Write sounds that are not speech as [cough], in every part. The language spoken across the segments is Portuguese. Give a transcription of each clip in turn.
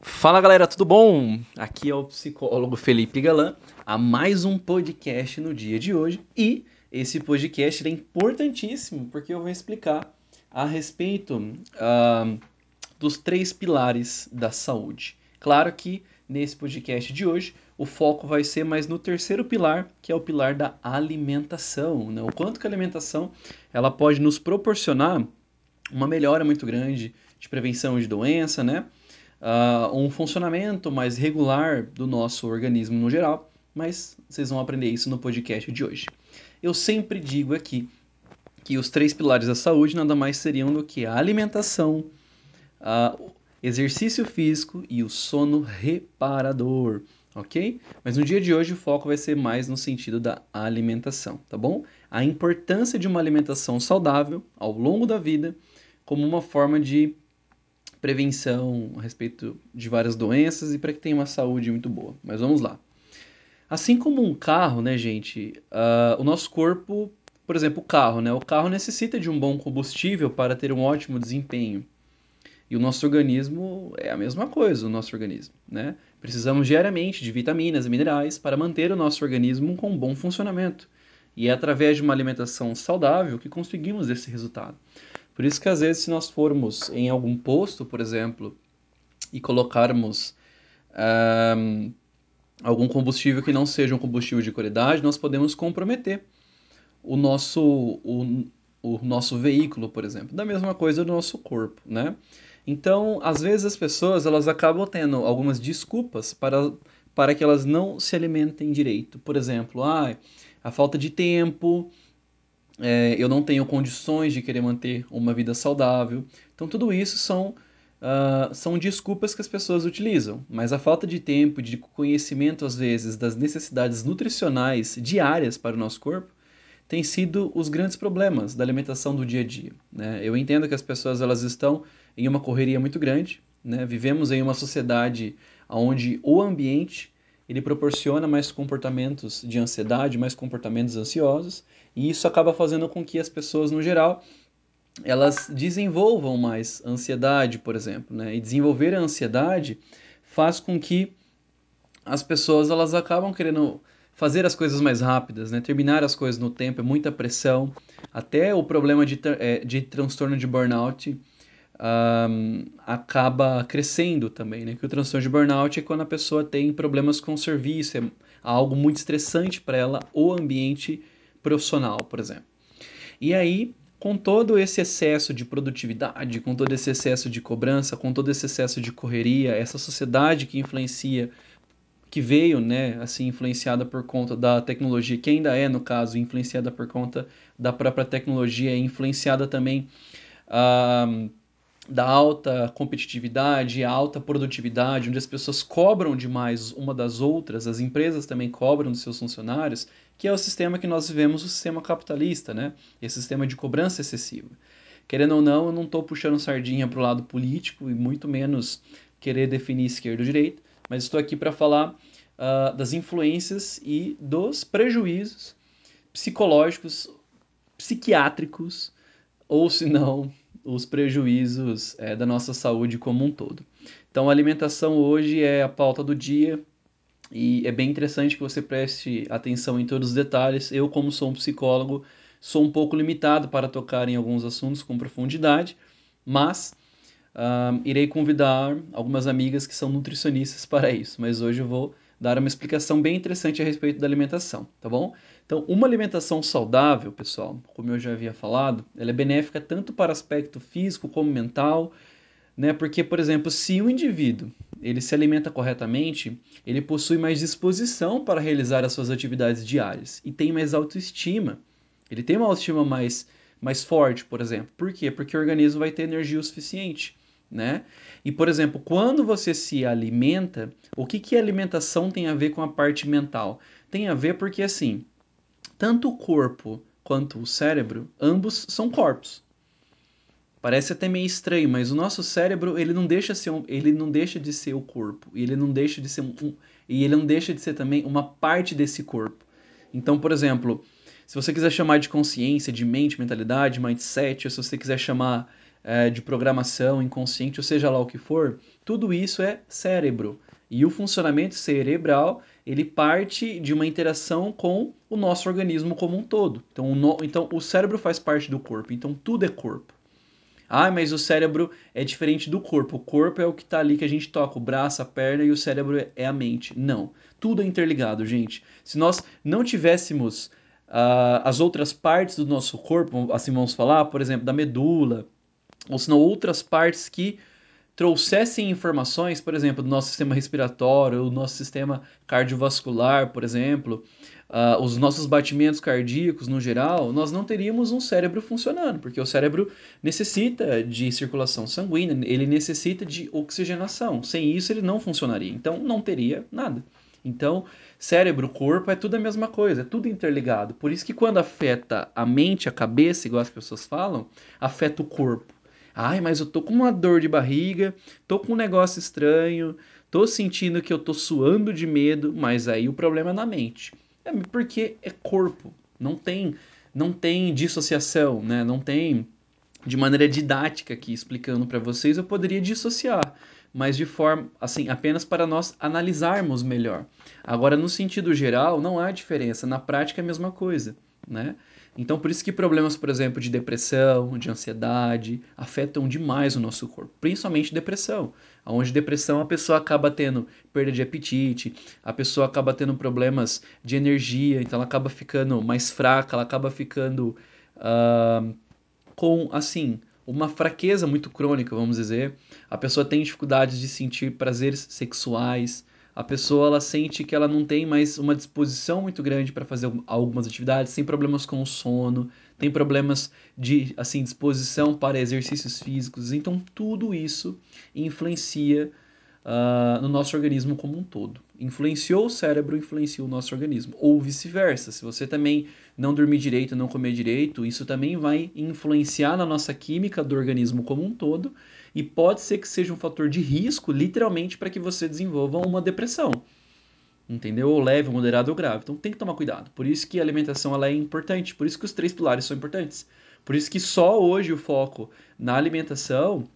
Fala galera, tudo bom? Aqui é o psicólogo Felipe Galan, a mais um podcast no dia de hoje e esse podcast é importantíssimo porque eu vou explicar a respeito uh, dos três pilares da saúde. Claro que nesse podcast de hoje o foco vai ser mais no terceiro pilar, que é o pilar da alimentação. Né? O quanto que a alimentação ela pode nos proporcionar uma melhora muito grande de prevenção de doença, né? Uh, um funcionamento mais regular do nosso organismo no geral, mas vocês vão aprender isso no podcast de hoje. Eu sempre digo aqui que os três pilares da saúde nada mais seriam do que a alimentação, uh, exercício físico e o sono reparador, ok? Mas no dia de hoje o foco vai ser mais no sentido da alimentação, tá bom? A importância de uma alimentação saudável ao longo da vida como uma forma de prevenção a respeito de várias doenças e para que tenha uma saúde muito boa. Mas vamos lá. Assim como um carro, né, gente, uh, o nosso corpo, por exemplo, o carro, né, o carro necessita de um bom combustível para ter um ótimo desempenho. E o nosso organismo é a mesma coisa, o nosso organismo, né? Precisamos diariamente de vitaminas e minerais para manter o nosso organismo com bom funcionamento. E é através de uma alimentação saudável que conseguimos esse resultado. Por isso que às vezes se nós formos em algum posto, por exemplo, e colocarmos um, algum combustível que não seja um combustível de qualidade, nós podemos comprometer o nosso, o, o nosso veículo, por exemplo. Da mesma coisa do nosso corpo, né? Então, às vezes as pessoas elas acabam tendo algumas desculpas para, para que elas não se alimentem direito. Por exemplo, ah, a falta de tempo, é, eu não tenho condições de querer manter uma vida saudável. Então, tudo isso são, uh, são desculpas que as pessoas utilizam, mas a falta de tempo, de conhecimento, às vezes, das necessidades nutricionais diárias para o nosso corpo, tem sido os grandes problemas da alimentação do dia a dia. Né? Eu entendo que as pessoas elas estão em uma correria muito grande, né? vivemos em uma sociedade onde o ambiente ele proporciona mais comportamentos de ansiedade, mais comportamentos ansiosos, e isso acaba fazendo com que as pessoas, no geral, elas desenvolvam mais ansiedade, por exemplo, né? E desenvolver a ansiedade faz com que as pessoas elas acabam querendo fazer as coisas mais rápidas, né? Terminar as coisas no tempo, é muita pressão, até o problema de, é, de transtorno de burnout um, acaba crescendo também, né? Que o transtorno de burnout é quando a pessoa tem problemas com o serviço, é algo muito estressante para ela, o ambiente profissional, por exemplo. E aí, com todo esse excesso de produtividade, com todo esse excesso de cobrança, com todo esse excesso de correria, essa sociedade que influencia, que veio, né, assim, influenciada por conta da tecnologia, que ainda é, no caso, influenciada por conta da própria tecnologia, é influenciada também uh, da alta competitividade, alta produtividade, onde as pessoas cobram demais uma das outras, as empresas também cobram dos seus funcionários, que é o sistema que nós vivemos, o sistema capitalista, né? Esse sistema de cobrança excessiva. Querendo ou não, eu não estou puxando sardinha para o lado político e muito menos querer definir esquerda ou direita, mas estou aqui para falar uh, das influências e dos prejuízos psicológicos, psiquiátricos, ou se não, os prejuízos é, da nossa saúde como um todo. Então, a alimentação hoje é a pauta do dia e é bem interessante que você preste atenção em todos os detalhes. Eu, como sou um psicólogo, sou um pouco limitado para tocar em alguns assuntos com profundidade, mas uh, irei convidar algumas amigas que são nutricionistas [laughs] para isso. Mas hoje eu vou dar uma explicação bem interessante a respeito da alimentação, tá bom? Então, uma alimentação saudável, pessoal, como eu já havia falado, ela é benéfica tanto para aspecto físico como mental, né? Porque, por exemplo, se o indivíduo ele se alimenta corretamente, ele possui mais disposição para realizar as suas atividades diárias e tem mais autoestima. Ele tem uma autoestima mais, mais forte, por exemplo. Por quê? Porque o organismo vai ter energia o suficiente né? E, por exemplo, quando você se alimenta, o que, que alimentação tem a ver com a parte mental? Tem a ver porque, assim, tanto o corpo quanto o cérebro, ambos são corpos. Parece até meio estranho, mas o nosso cérebro ele não deixa ser um, ele não deixa de ser o corpo, e ele não deixa de ser um, um, e ele não deixa de ser também uma parte desse corpo. Então, por exemplo, se você quiser chamar de consciência, de mente, mentalidade, mindset, ou se você quiser chamar é, de programação inconsciente, ou seja lá o que for, tudo isso é cérebro. E o funcionamento cerebral ele parte de uma interação com o nosso organismo como um todo. Então o, no, então, o cérebro faz parte do corpo, então tudo é corpo. Ah, mas o cérebro é diferente do corpo. O corpo é o que está ali que a gente toca, o braço, a perna e o cérebro é a mente. Não. Tudo é interligado, gente. Se nós não tivéssemos uh, as outras partes do nosso corpo, assim vamos falar, por exemplo, da medula, ou se não outras partes que trouxessem informações, por exemplo, do nosso sistema respiratório, do nosso sistema cardiovascular, por exemplo, uh, os nossos batimentos cardíacos no geral, nós não teríamos um cérebro funcionando, porque o cérebro necessita de circulação sanguínea, ele necessita de oxigenação. Sem isso, ele não funcionaria. Então, não teria nada. Então, cérebro, corpo é tudo a mesma coisa, é tudo interligado. Por isso que quando afeta a mente, a cabeça, igual as pessoas falam, afeta o corpo. Ai, mas eu tô com uma dor de barriga, tô com um negócio estranho, tô sentindo que eu tô suando de medo, mas aí o problema é na mente. É porque é corpo, não tem não tem dissociação, né? Não tem de maneira didática aqui explicando para vocês, eu poderia dissociar, mas de forma assim, apenas para nós analisarmos melhor. Agora no sentido geral, não há diferença, na prática é a mesma coisa, né? Então, por isso que problemas, por exemplo, de depressão, de ansiedade, afetam demais o nosso corpo, principalmente depressão. Onde depressão a pessoa acaba tendo perda de apetite, a pessoa acaba tendo problemas de energia, então ela acaba ficando mais fraca, ela acaba ficando uh, com, assim, uma fraqueza muito crônica, vamos dizer. A pessoa tem dificuldades de sentir prazeres sexuais, a pessoa ela sente que ela não tem mais uma disposição muito grande para fazer algumas atividades, tem problemas com o sono, tem problemas de assim disposição para exercícios físicos. Então tudo isso influencia uh, no nosso organismo como um todo. Influenciou o cérebro, influenciou o nosso organismo. Ou vice-versa. Se você também não dormir direito, não comer direito, isso também vai influenciar na nossa química do organismo como um todo e pode ser que seja um fator de risco, literalmente, para que você desenvolva uma depressão. Entendeu? Ou leve, moderado ou grave. Então tem que tomar cuidado. Por isso que a alimentação ela é importante. Por isso que os três pilares são importantes. Por isso que só hoje o foco na alimentação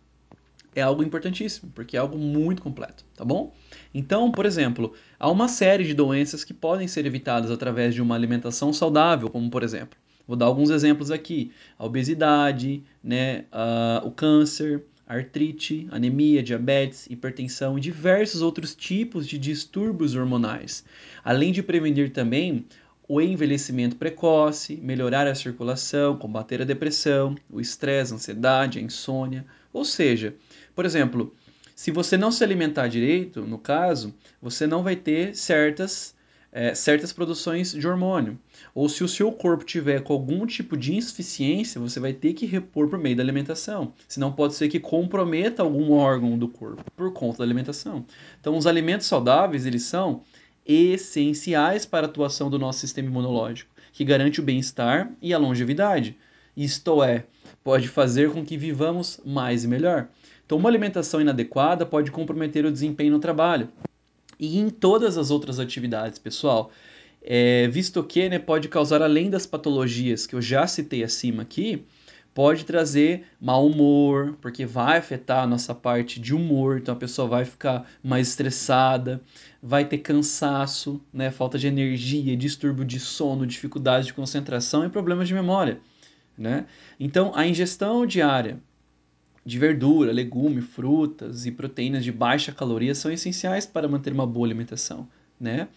é algo importantíssimo, porque é algo muito completo, tá bom? Então, por exemplo, há uma série de doenças que podem ser evitadas através de uma alimentação saudável, como por exemplo, vou dar alguns exemplos aqui: a obesidade, né, uh, o câncer, artrite, anemia, diabetes, hipertensão e diversos outros tipos de distúrbios hormonais, além de prevenir também o envelhecimento precoce, melhorar a circulação, combater a depressão, o estresse, a ansiedade, a insônia. Ou seja, por exemplo, se você não se alimentar direito, no caso, você não vai ter certas é, certas produções de hormônio. Ou se o seu corpo tiver com algum tipo de insuficiência, você vai ter que repor por meio da alimentação. Senão pode ser que comprometa algum órgão do corpo por conta da alimentação. Então os alimentos saudáveis, eles são essenciais para a atuação do nosso sistema imunológico, que garante o bem-estar e a longevidade. Isto é, pode fazer com que vivamos mais e melhor. Então, uma alimentação inadequada pode comprometer o desempenho no trabalho, e em todas as outras atividades, pessoal. É, visto que né, pode causar, além das patologias que eu já citei acima aqui, pode trazer mau humor, porque vai afetar a nossa parte de humor, então a pessoa vai ficar mais estressada, vai ter cansaço, né, falta de energia, distúrbio de sono, dificuldade de concentração e problemas de memória. Né? Então, a ingestão diária de verdura, legume, frutas e proteínas de baixa caloria são essenciais para manter uma boa alimentação, né?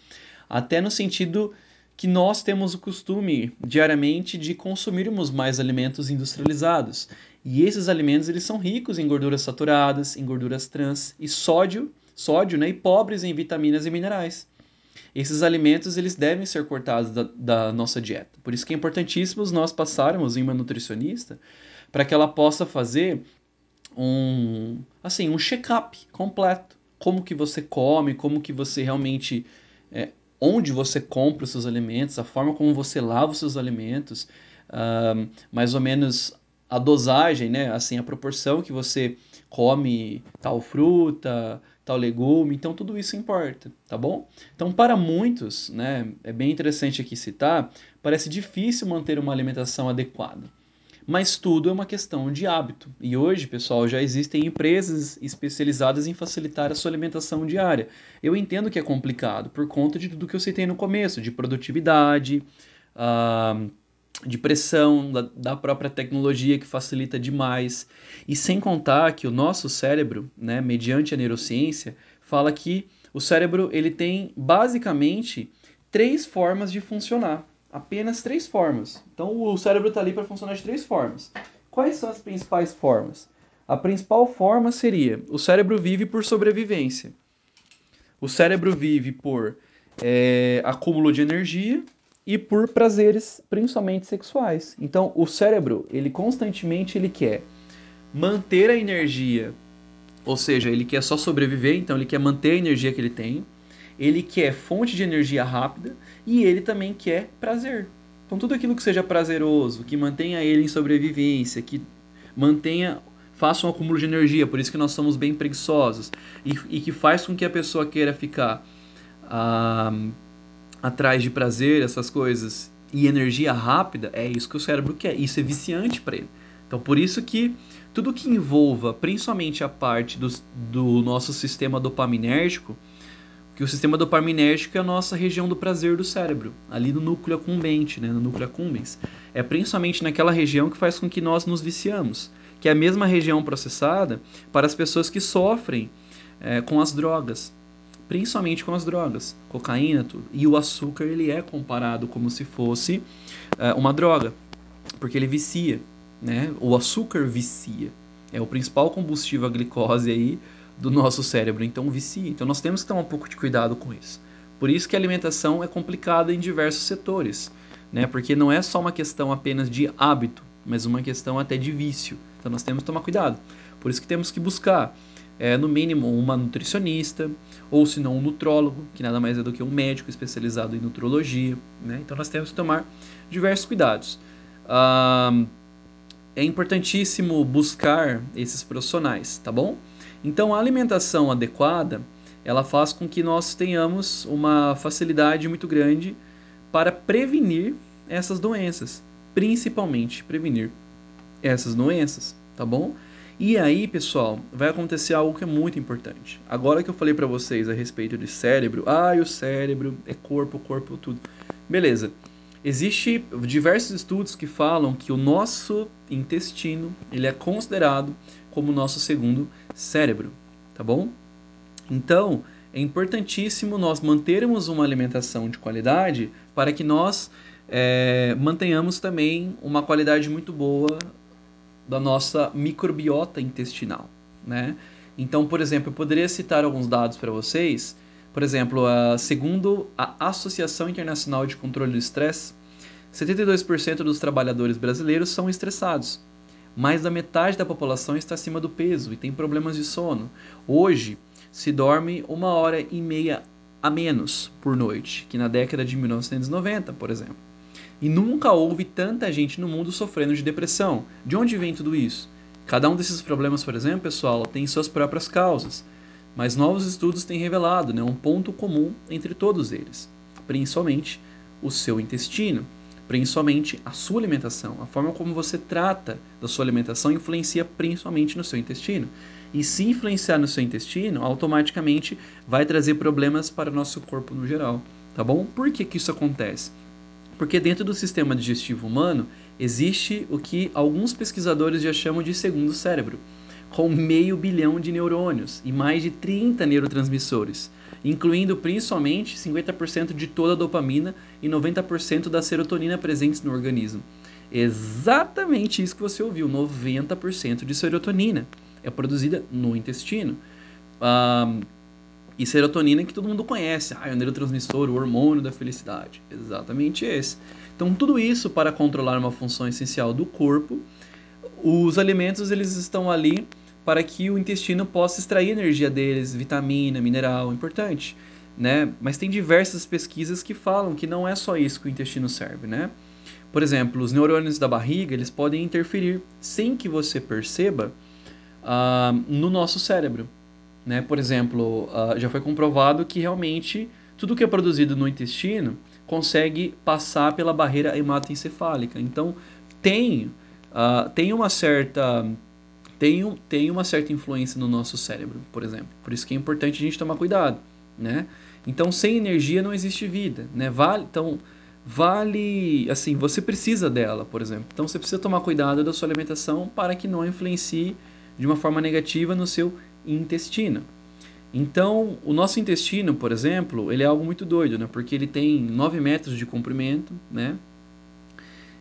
Até no sentido que nós temos o costume diariamente de consumirmos mais alimentos industrializados. E esses alimentos eles são ricos em gorduras saturadas, em gorduras trans e sódio, sódio, né, e pobres em vitaminas e minerais. Esses alimentos eles devem ser cortados da, da nossa dieta. Por isso que é importantíssimo nós passarmos em uma nutricionista para que ela possa fazer um assim um check-up completo. Como que você come como que você realmente é, onde você compra os seus alimentos a forma como você lava os seus alimentos mais ou menos a dosagem né? Assim a proporção que você come tal fruta tal legume. Então tudo isso importa tá bom? Então para muitos né é bem interessante aqui citar parece difícil manter uma alimentação adequada mas tudo é uma questão de hábito. E hoje, pessoal, já existem empresas especializadas em facilitar a sua alimentação diária. Eu entendo que é complicado por conta de tudo que eu citei no começo, de produtividade, uh, de pressão, da, da, própria tecnologia que facilita demais. E sem contar que o nosso cérebro, né, mediante a neurociência, fala que o cérebro ele tem basicamente três formas de funcionar apenas três formas. Então o cérebro está ali para funcionar de três formas. Quais são as principais formas? A principal forma seria: o cérebro vive por sobrevivência. O cérebro vive por é, acúmulo de energia e por prazeres, principalmente sexuais. Então o cérebro, ele constantemente ele quer manter a energia, ou seja, ele quer só sobreviver, então ele quer manter a energia que ele tem ele quer fonte de energia rápida e ele também quer prazer. Então tudo aquilo que seja prazeroso, que mantenha ele em sobrevivência, que mantenha, faça um acúmulo de energia, por isso que nós somos bem preguiçosos, e, e que faz com que a pessoa queira ficar ah, atrás de prazer, essas coisas, e energia rápida, é isso que o cérebro quer. Isso é viciante para ele. Então por isso que tudo que envolva, principalmente a parte do, do nosso sistema dopaminérgico, que o sistema dopaminérgico é a nossa região do prazer do cérebro, ali no núcleo accumbente, né, no núcleo accumbens. É principalmente naquela região que faz com que nós nos viciamos, que é a mesma região processada para as pessoas que sofrem é, com as drogas, principalmente com as drogas, cocaína, tudo. E o açúcar ele é comparado como se fosse é, uma droga, porque ele vicia, né? O açúcar vicia. É o principal combustível a glicose aí do nosso cérebro, então vicia. Então nós temos que tomar um pouco de cuidado com isso. Por isso que a alimentação é complicada em diversos setores, né? Porque não é só uma questão apenas de hábito, mas uma questão até de vício. Então nós temos que tomar cuidado. Por isso que temos que buscar, é, no mínimo, uma nutricionista, ou se não um nutrólogo, que nada mais é do que um médico especializado em nutrologia. Né? Então nós temos que tomar diversos cuidados. Ah, é importantíssimo buscar esses profissionais, tá bom? Então, a alimentação adequada, ela faz com que nós tenhamos uma facilidade muito grande para prevenir essas doenças, principalmente prevenir essas doenças, tá bom? E aí, pessoal, vai acontecer algo que é muito importante. Agora que eu falei para vocês a respeito de cérebro, ah, o cérebro é corpo, corpo tudo. Beleza. Existe diversos estudos que falam que o nosso intestino, ele é considerado como nosso segundo cérebro, tá bom? Então, é importantíssimo nós mantermos uma alimentação de qualidade para que nós é, mantenhamos também uma qualidade muito boa da nossa microbiota intestinal, né? Então, por exemplo, eu poderia citar alguns dados para vocês. Por exemplo, a, segundo a Associação Internacional de Controle do Estresse, 72% dos trabalhadores brasileiros são estressados mais da metade da população está acima do peso e tem problemas de sono. Hoje, se dorme uma hora e meia a menos por noite que na década de 1990, por exemplo. E nunca houve tanta gente no mundo sofrendo de depressão. De onde vem tudo isso? Cada um desses problemas, por exemplo, pessoal, tem suas próprias causas, mas novos estudos têm revelado né, um ponto comum entre todos eles, principalmente o seu intestino principalmente a sua alimentação. A forma como você trata da sua alimentação influencia principalmente no seu intestino. E se influenciar no seu intestino, automaticamente vai trazer problemas para o nosso corpo no geral, tá bom? Por que, que isso acontece? Porque dentro do sistema digestivo humano existe o que alguns pesquisadores já chamam de segundo cérebro, com meio bilhão de neurônios e mais de 30 neurotransmissores incluindo principalmente 50% de toda a dopamina e 90% da serotonina presentes no organismo. Exatamente isso que você ouviu, 90% de serotonina é produzida no intestino. Um, e serotonina que todo mundo conhece, ah, é o neurotransmissor, o hormônio da felicidade. Exatamente esse. Então, tudo isso para controlar uma função essencial do corpo. Os alimentos eles estão ali para que o intestino possa extrair energia deles, vitamina, mineral, importante, né? Mas tem diversas pesquisas que falam que não é só isso que o intestino serve, né? Por exemplo, os neurônios da barriga, eles podem interferir sem que você perceba uh, no nosso cérebro, né? Por exemplo, uh, já foi comprovado que realmente tudo que é produzido no intestino consegue passar pela barreira hematoencefálica. Então, tem uh, tem uma certa tem, tem uma certa influência no nosso cérebro, por exemplo. Por isso que é importante a gente tomar cuidado, né? Então, sem energia não existe vida, né? Vale, então, vale, assim, você precisa dela, por exemplo. Então, você precisa tomar cuidado da sua alimentação para que não influencie de uma forma negativa no seu intestino. Então, o nosso intestino, por exemplo, ele é algo muito doido, né? Porque ele tem 9 metros de comprimento, né?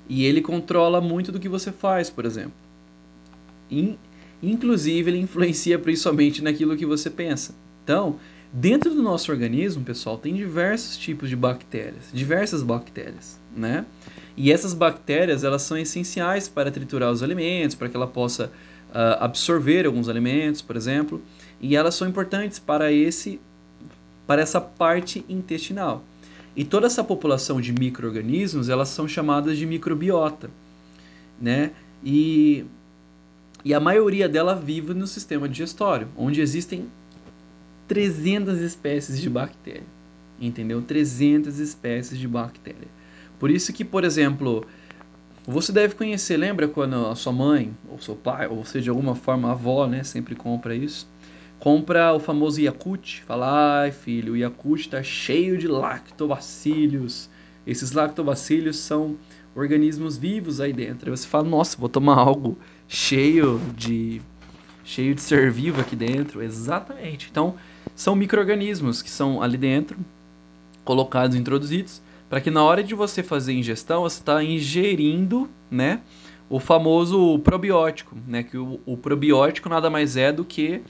E ele controla muito do que você faz, por exemplo. Inclusive, ele influencia principalmente naquilo que você pensa. Então, dentro do nosso organismo, pessoal, tem diversos tipos de bactérias, diversas bactérias, né? E essas bactérias, elas são essenciais para triturar os alimentos, para que ela possa uh, absorver alguns alimentos, por exemplo, e elas são importantes para esse para essa parte intestinal. E toda essa população de micro-organismos, elas são chamadas de microbiota, né? E e a maioria dela vive no sistema digestório, onde existem 300 espécies de bactéria. Entendeu? 300 espécies de bactéria. Por isso que, por exemplo, você deve conhecer, lembra quando a sua mãe, ou seu pai, ou seja, de alguma forma a avó, né, sempre compra isso, compra o famoso Yakult, fala, ai filho, o Yakult está cheio de lactobacilos. Esses lactobacilos são organismos vivos aí dentro. Aí você fala, nossa, vou tomar algo cheio de cheio de ser vivo aqui dentro. Exatamente. Então, são micro-organismos que são ali dentro, colocados, introduzidos, para que na hora de você fazer ingestão, você está ingerindo, né, o famoso probiótico, né, que o, o probiótico nada mais é do que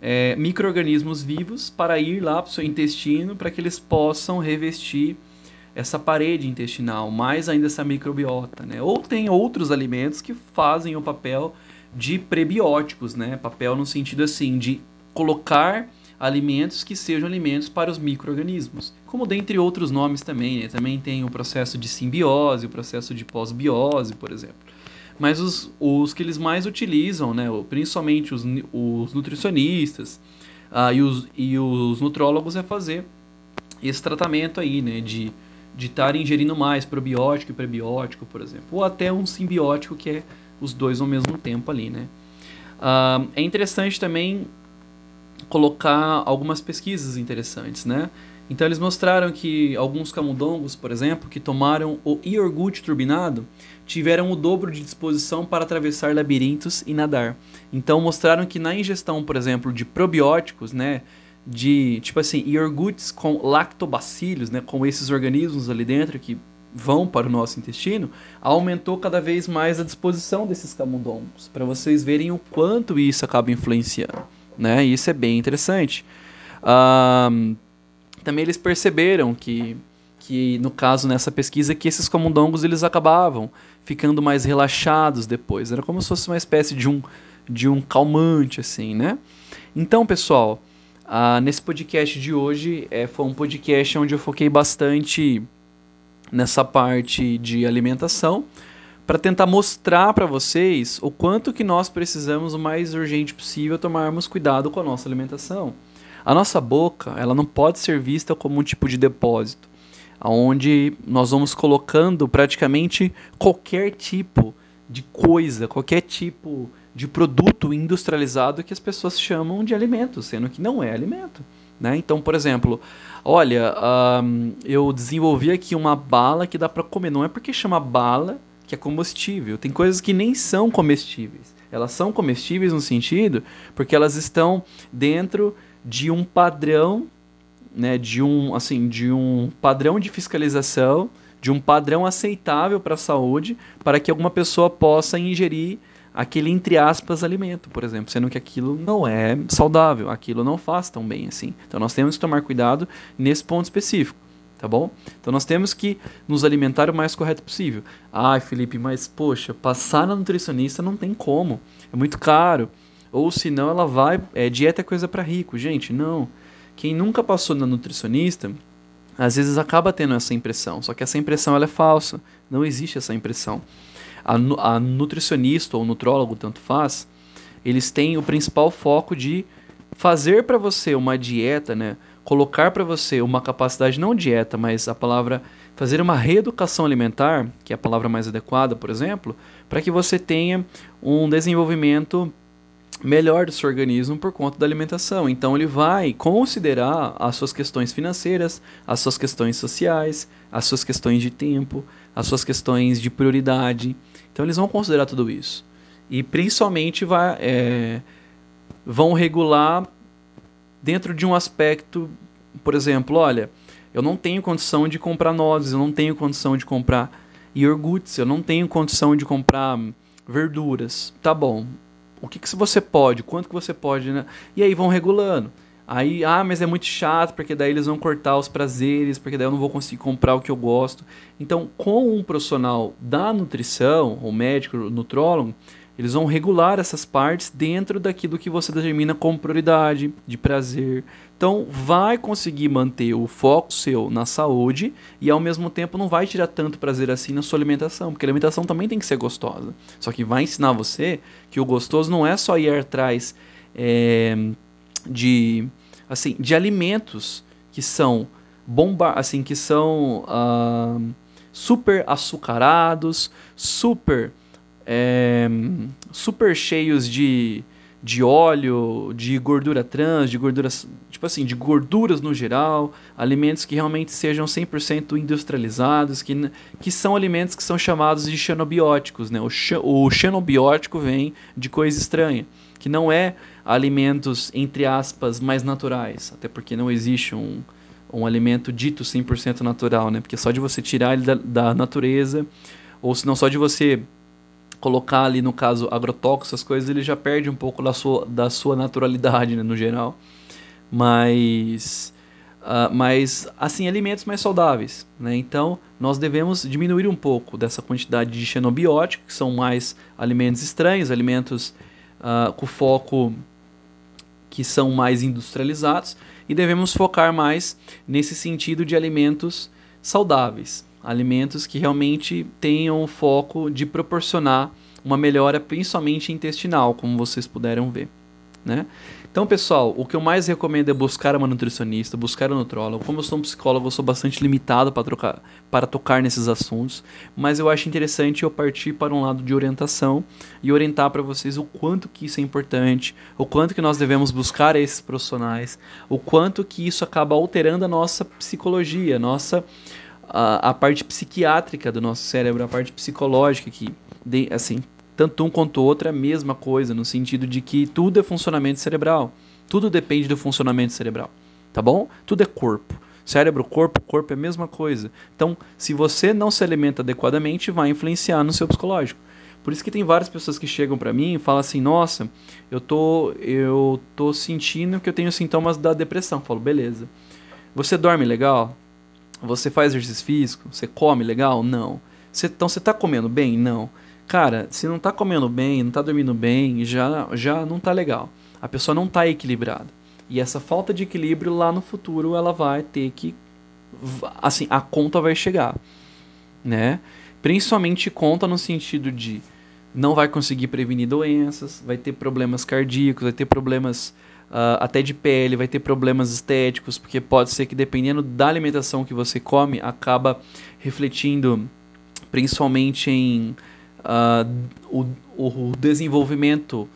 é, micro-organismos vivos para ir lá para o seu intestino para que eles possam revestir essa parede intestinal, mais ainda essa microbiota, né? Ou tem outros alimentos que fazem o papel de prebióticos, né? Papel no sentido assim de colocar alimentos que sejam alimentos para os micro-organismos. Como dentre outros nomes também, né? Também tem o processo de simbiose, o processo de pós-biose, por exemplo. Mas os, os que eles mais utilizam, né? principalmente os, os nutricionistas uh, e, os, e os nutrólogos, é fazer esse tratamento aí, né? De de estar ingerindo mais probiótico e prebiótico, por exemplo, ou até um simbiótico que é os dois ao mesmo tempo ali, né? É interessante também colocar algumas pesquisas interessantes, né? Então eles mostraram que alguns camundongos, por exemplo, que tomaram o iogurte turbinado, tiveram o dobro de disposição para atravessar labirintos e nadar. Então mostraram que na ingestão, por exemplo, de probióticos, né, de, tipo assim, iogurtes com lactobacilos, né, com esses organismos ali dentro que vão para o nosso intestino, aumentou cada vez mais a disposição desses camundongos, para vocês verem o quanto isso acaba influenciando, né? Isso é bem interessante. Também eles perceberam que, que no caso nessa pesquisa que esses camundongos eles acabavam ficando mais relaxados depois, era como se fosse uma espécie de um de um calmante assim, né? Então, pessoal, ah, nesse podcast de hoje é, foi um podcast onde eu foquei bastante nessa parte de alimentação para tentar mostrar para vocês o quanto que nós precisamos o mais urgente possível tomarmos cuidado com a nossa alimentação. A nossa boca, ela não pode ser vista como um tipo de depósito, onde nós vamos colocando praticamente qualquer tipo de coisa, qualquer tipo de produto industrializado que as pessoas chamam de alimento, sendo que não é alimento. Né? Então, por exemplo, olha, um, eu desenvolvi aqui uma bala que dá para comer. Não é porque chama bala que é comestível. Tem coisas que nem são comestíveis. Elas são comestíveis no sentido porque elas estão dentro de um padrão, né, de um assim, de um padrão de fiscalização, de um padrão aceitável para a saúde, para que alguma pessoa possa ingerir aquele entre aspas alimento, por exemplo, sendo que aquilo não é saudável, aquilo não faz tão bem assim. Então nós temos que tomar cuidado nesse ponto específico, tá bom? Então nós temos que nos alimentar o mais correto possível. Ai, Felipe, mas poxa, passar na nutricionista não tem como, é muito caro. Ou senão ela vai, é, dieta é coisa para rico, gente, não. Quem nunca passou na nutricionista, às vezes acaba tendo essa impressão, só que essa impressão ela é falsa, não existe essa impressão a, a nutricionista ou nutrólogo, tanto faz, eles têm o principal foco de fazer para você uma dieta, né? Colocar para você uma capacidade não dieta, mas a palavra fazer uma reeducação alimentar, que é a palavra mais adequada, por exemplo, para que você tenha um desenvolvimento melhor do seu organismo por conta da alimentação. Então ele vai considerar as suas questões financeiras, as suas questões sociais, as suas questões de tempo, as suas questões de prioridade. Então eles vão considerar tudo isso. E principalmente vai, é, vão regular dentro de um aspecto, por exemplo, olha, eu não tenho condição de comprar nozes, eu não tenho condição de comprar iogurtes, eu não tenho condição de comprar verduras. Tá bom. O que, que você pode? Quanto que você pode, né? E aí vão regulando. Aí, ah, mas é muito chato, porque daí eles vão cortar os prazeres, porque daí eu não vou conseguir comprar o que eu gosto. Então, com um profissional da nutrição, o médico, o nutrólogo, eles vão regular essas partes dentro daquilo que você determina como prioridade, de prazer. Então, vai conseguir manter o foco seu na saúde e ao mesmo tempo não vai tirar tanto prazer assim na sua alimentação, porque a alimentação também tem que ser gostosa. Só que vai ensinar você que o gostoso não é só ir atrás é, de, assim, de alimentos que são bomba, assim, que são uh, super açucarados, super é, super cheios de, de óleo, de gordura trans, de gorduras, tipo assim, de gorduras no geral, alimentos que realmente sejam 100% industrializados, que, que são alimentos que são chamados de xenobióticos, né? O, o xenobiótico vem de coisa estranha, que não é alimentos, entre aspas, mais naturais, até porque não existe um, um alimento dito 100% natural, né? Porque só de você tirar ele da, da natureza, ou se não só de você colocar ali, no caso, agrotóxicos, essas coisas, ele já perde um pouco da sua, da sua naturalidade, né, no geral. Mas, uh, mas, assim, alimentos mais saudáveis, né? Então, nós devemos diminuir um pouco dessa quantidade de xenobióticos, que são mais alimentos estranhos, alimentos uh, com foco que são mais industrializados, e devemos focar mais nesse sentido de alimentos saudáveis, alimentos que realmente tenham o foco de proporcionar uma melhora principalmente intestinal, como vocês puderam ver, né? Então, pessoal, o que eu mais recomendo é buscar uma nutricionista, buscar um nutrólogo. Como eu sou um psicólogo, eu sou bastante limitado para, trocar, para tocar nesses assuntos, mas eu acho interessante eu partir para um lado de orientação e orientar para vocês o quanto que isso é importante, o quanto que nós devemos buscar esses profissionais, o quanto que isso acaba alterando a nossa psicologia, nossa a, a parte psiquiátrica do nosso cérebro, a parte psicológica, que, de, assim, tanto um quanto o outro é a mesma coisa, no sentido de que tudo é funcionamento cerebral. Tudo depende do funcionamento cerebral, tá bom? Tudo é corpo. Cérebro, corpo, corpo é a mesma coisa. Então, se você não se alimenta adequadamente, vai influenciar no seu psicológico. Por isso que tem várias pessoas que chegam para mim e falam assim: "Nossa, eu tô eu tô sentindo que eu tenho sintomas da depressão". Eu falo: "Beleza. Você dorme legal? Você faz exercício físico? Você come legal? Não. Você, então você está comendo bem? Não. Cara, se não está comendo bem, não está dormindo bem, já, já não está legal. A pessoa não está equilibrada. E essa falta de equilíbrio lá no futuro ela vai ter que. Assim, a conta vai chegar. Né? Principalmente conta no sentido de não vai conseguir prevenir doenças, vai ter problemas cardíacos, vai ter problemas uh, até de pele, vai ter problemas estéticos, porque pode ser que dependendo da alimentação que você come, acaba refletindo principalmente em uh, o, o, desenvolvimento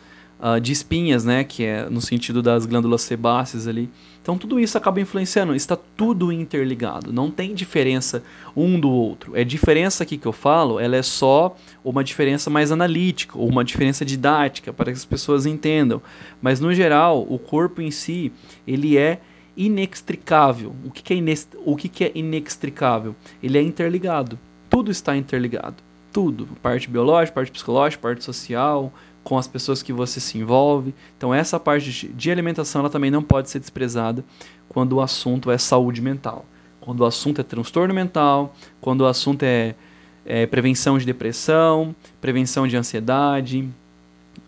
uh, de espinhas, né, que é no sentido das glândulas sebáceas ali. Então tudo isso acaba influenciando, está tudo interligado, não tem diferença um do outro. É diferença aqui que eu falo, ela é só uma diferença mais analítica, ou uma diferença didática, para que as pessoas entendam. Mas no geral, o corpo em si, ele é inextricável. O que, que é, inest... o que, que é inextricável? Ele é interligado. Tudo está interligado. Tudo. Parte biológica, parte psicológica, parte social, com as pessoas que você se envolve. Então essa parte de alimentação ela também não pode ser desprezada quando o assunto é saúde mental. Quando o assunto é transtorno mental, quando o assunto é, é prevenção de depressão, prevenção de ansiedade,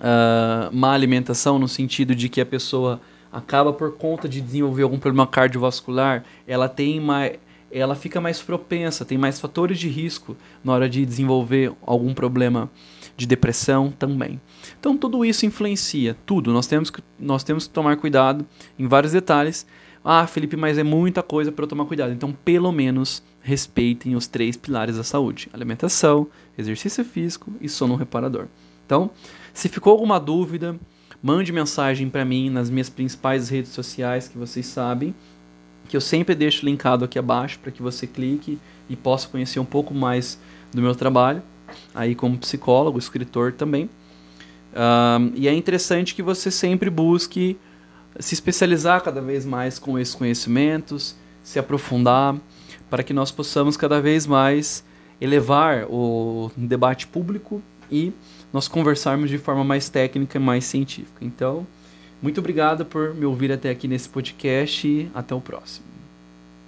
uh, má alimentação no sentido de que a pessoa acaba por conta de desenvolver algum problema cardiovascular, ela tem uma ela fica mais propensa, tem mais fatores de risco na hora de desenvolver algum problema de depressão também. Então tudo isso influencia, tudo. Nós temos que, nós temos que tomar cuidado em vários detalhes. Ah, Felipe, mas é muita coisa para eu tomar cuidado. Então, pelo menos respeitem os três pilares da saúde: alimentação, exercício físico e sono reparador. Então, se ficou alguma dúvida, mande mensagem para mim nas minhas principais redes sociais que vocês sabem, que eu sempre deixo linkado aqui abaixo para que você clique e possa conhecer um pouco mais do meu trabalho, aí como psicólogo, escritor também. Um, e é interessante que você sempre busque se especializar cada vez mais com esses conhecimentos, se aprofundar, para que nós possamos cada vez mais elevar o debate público e nós conversarmos de forma mais técnica e mais científica. Então, muito obrigado por me ouvir até aqui nesse podcast e até o próximo.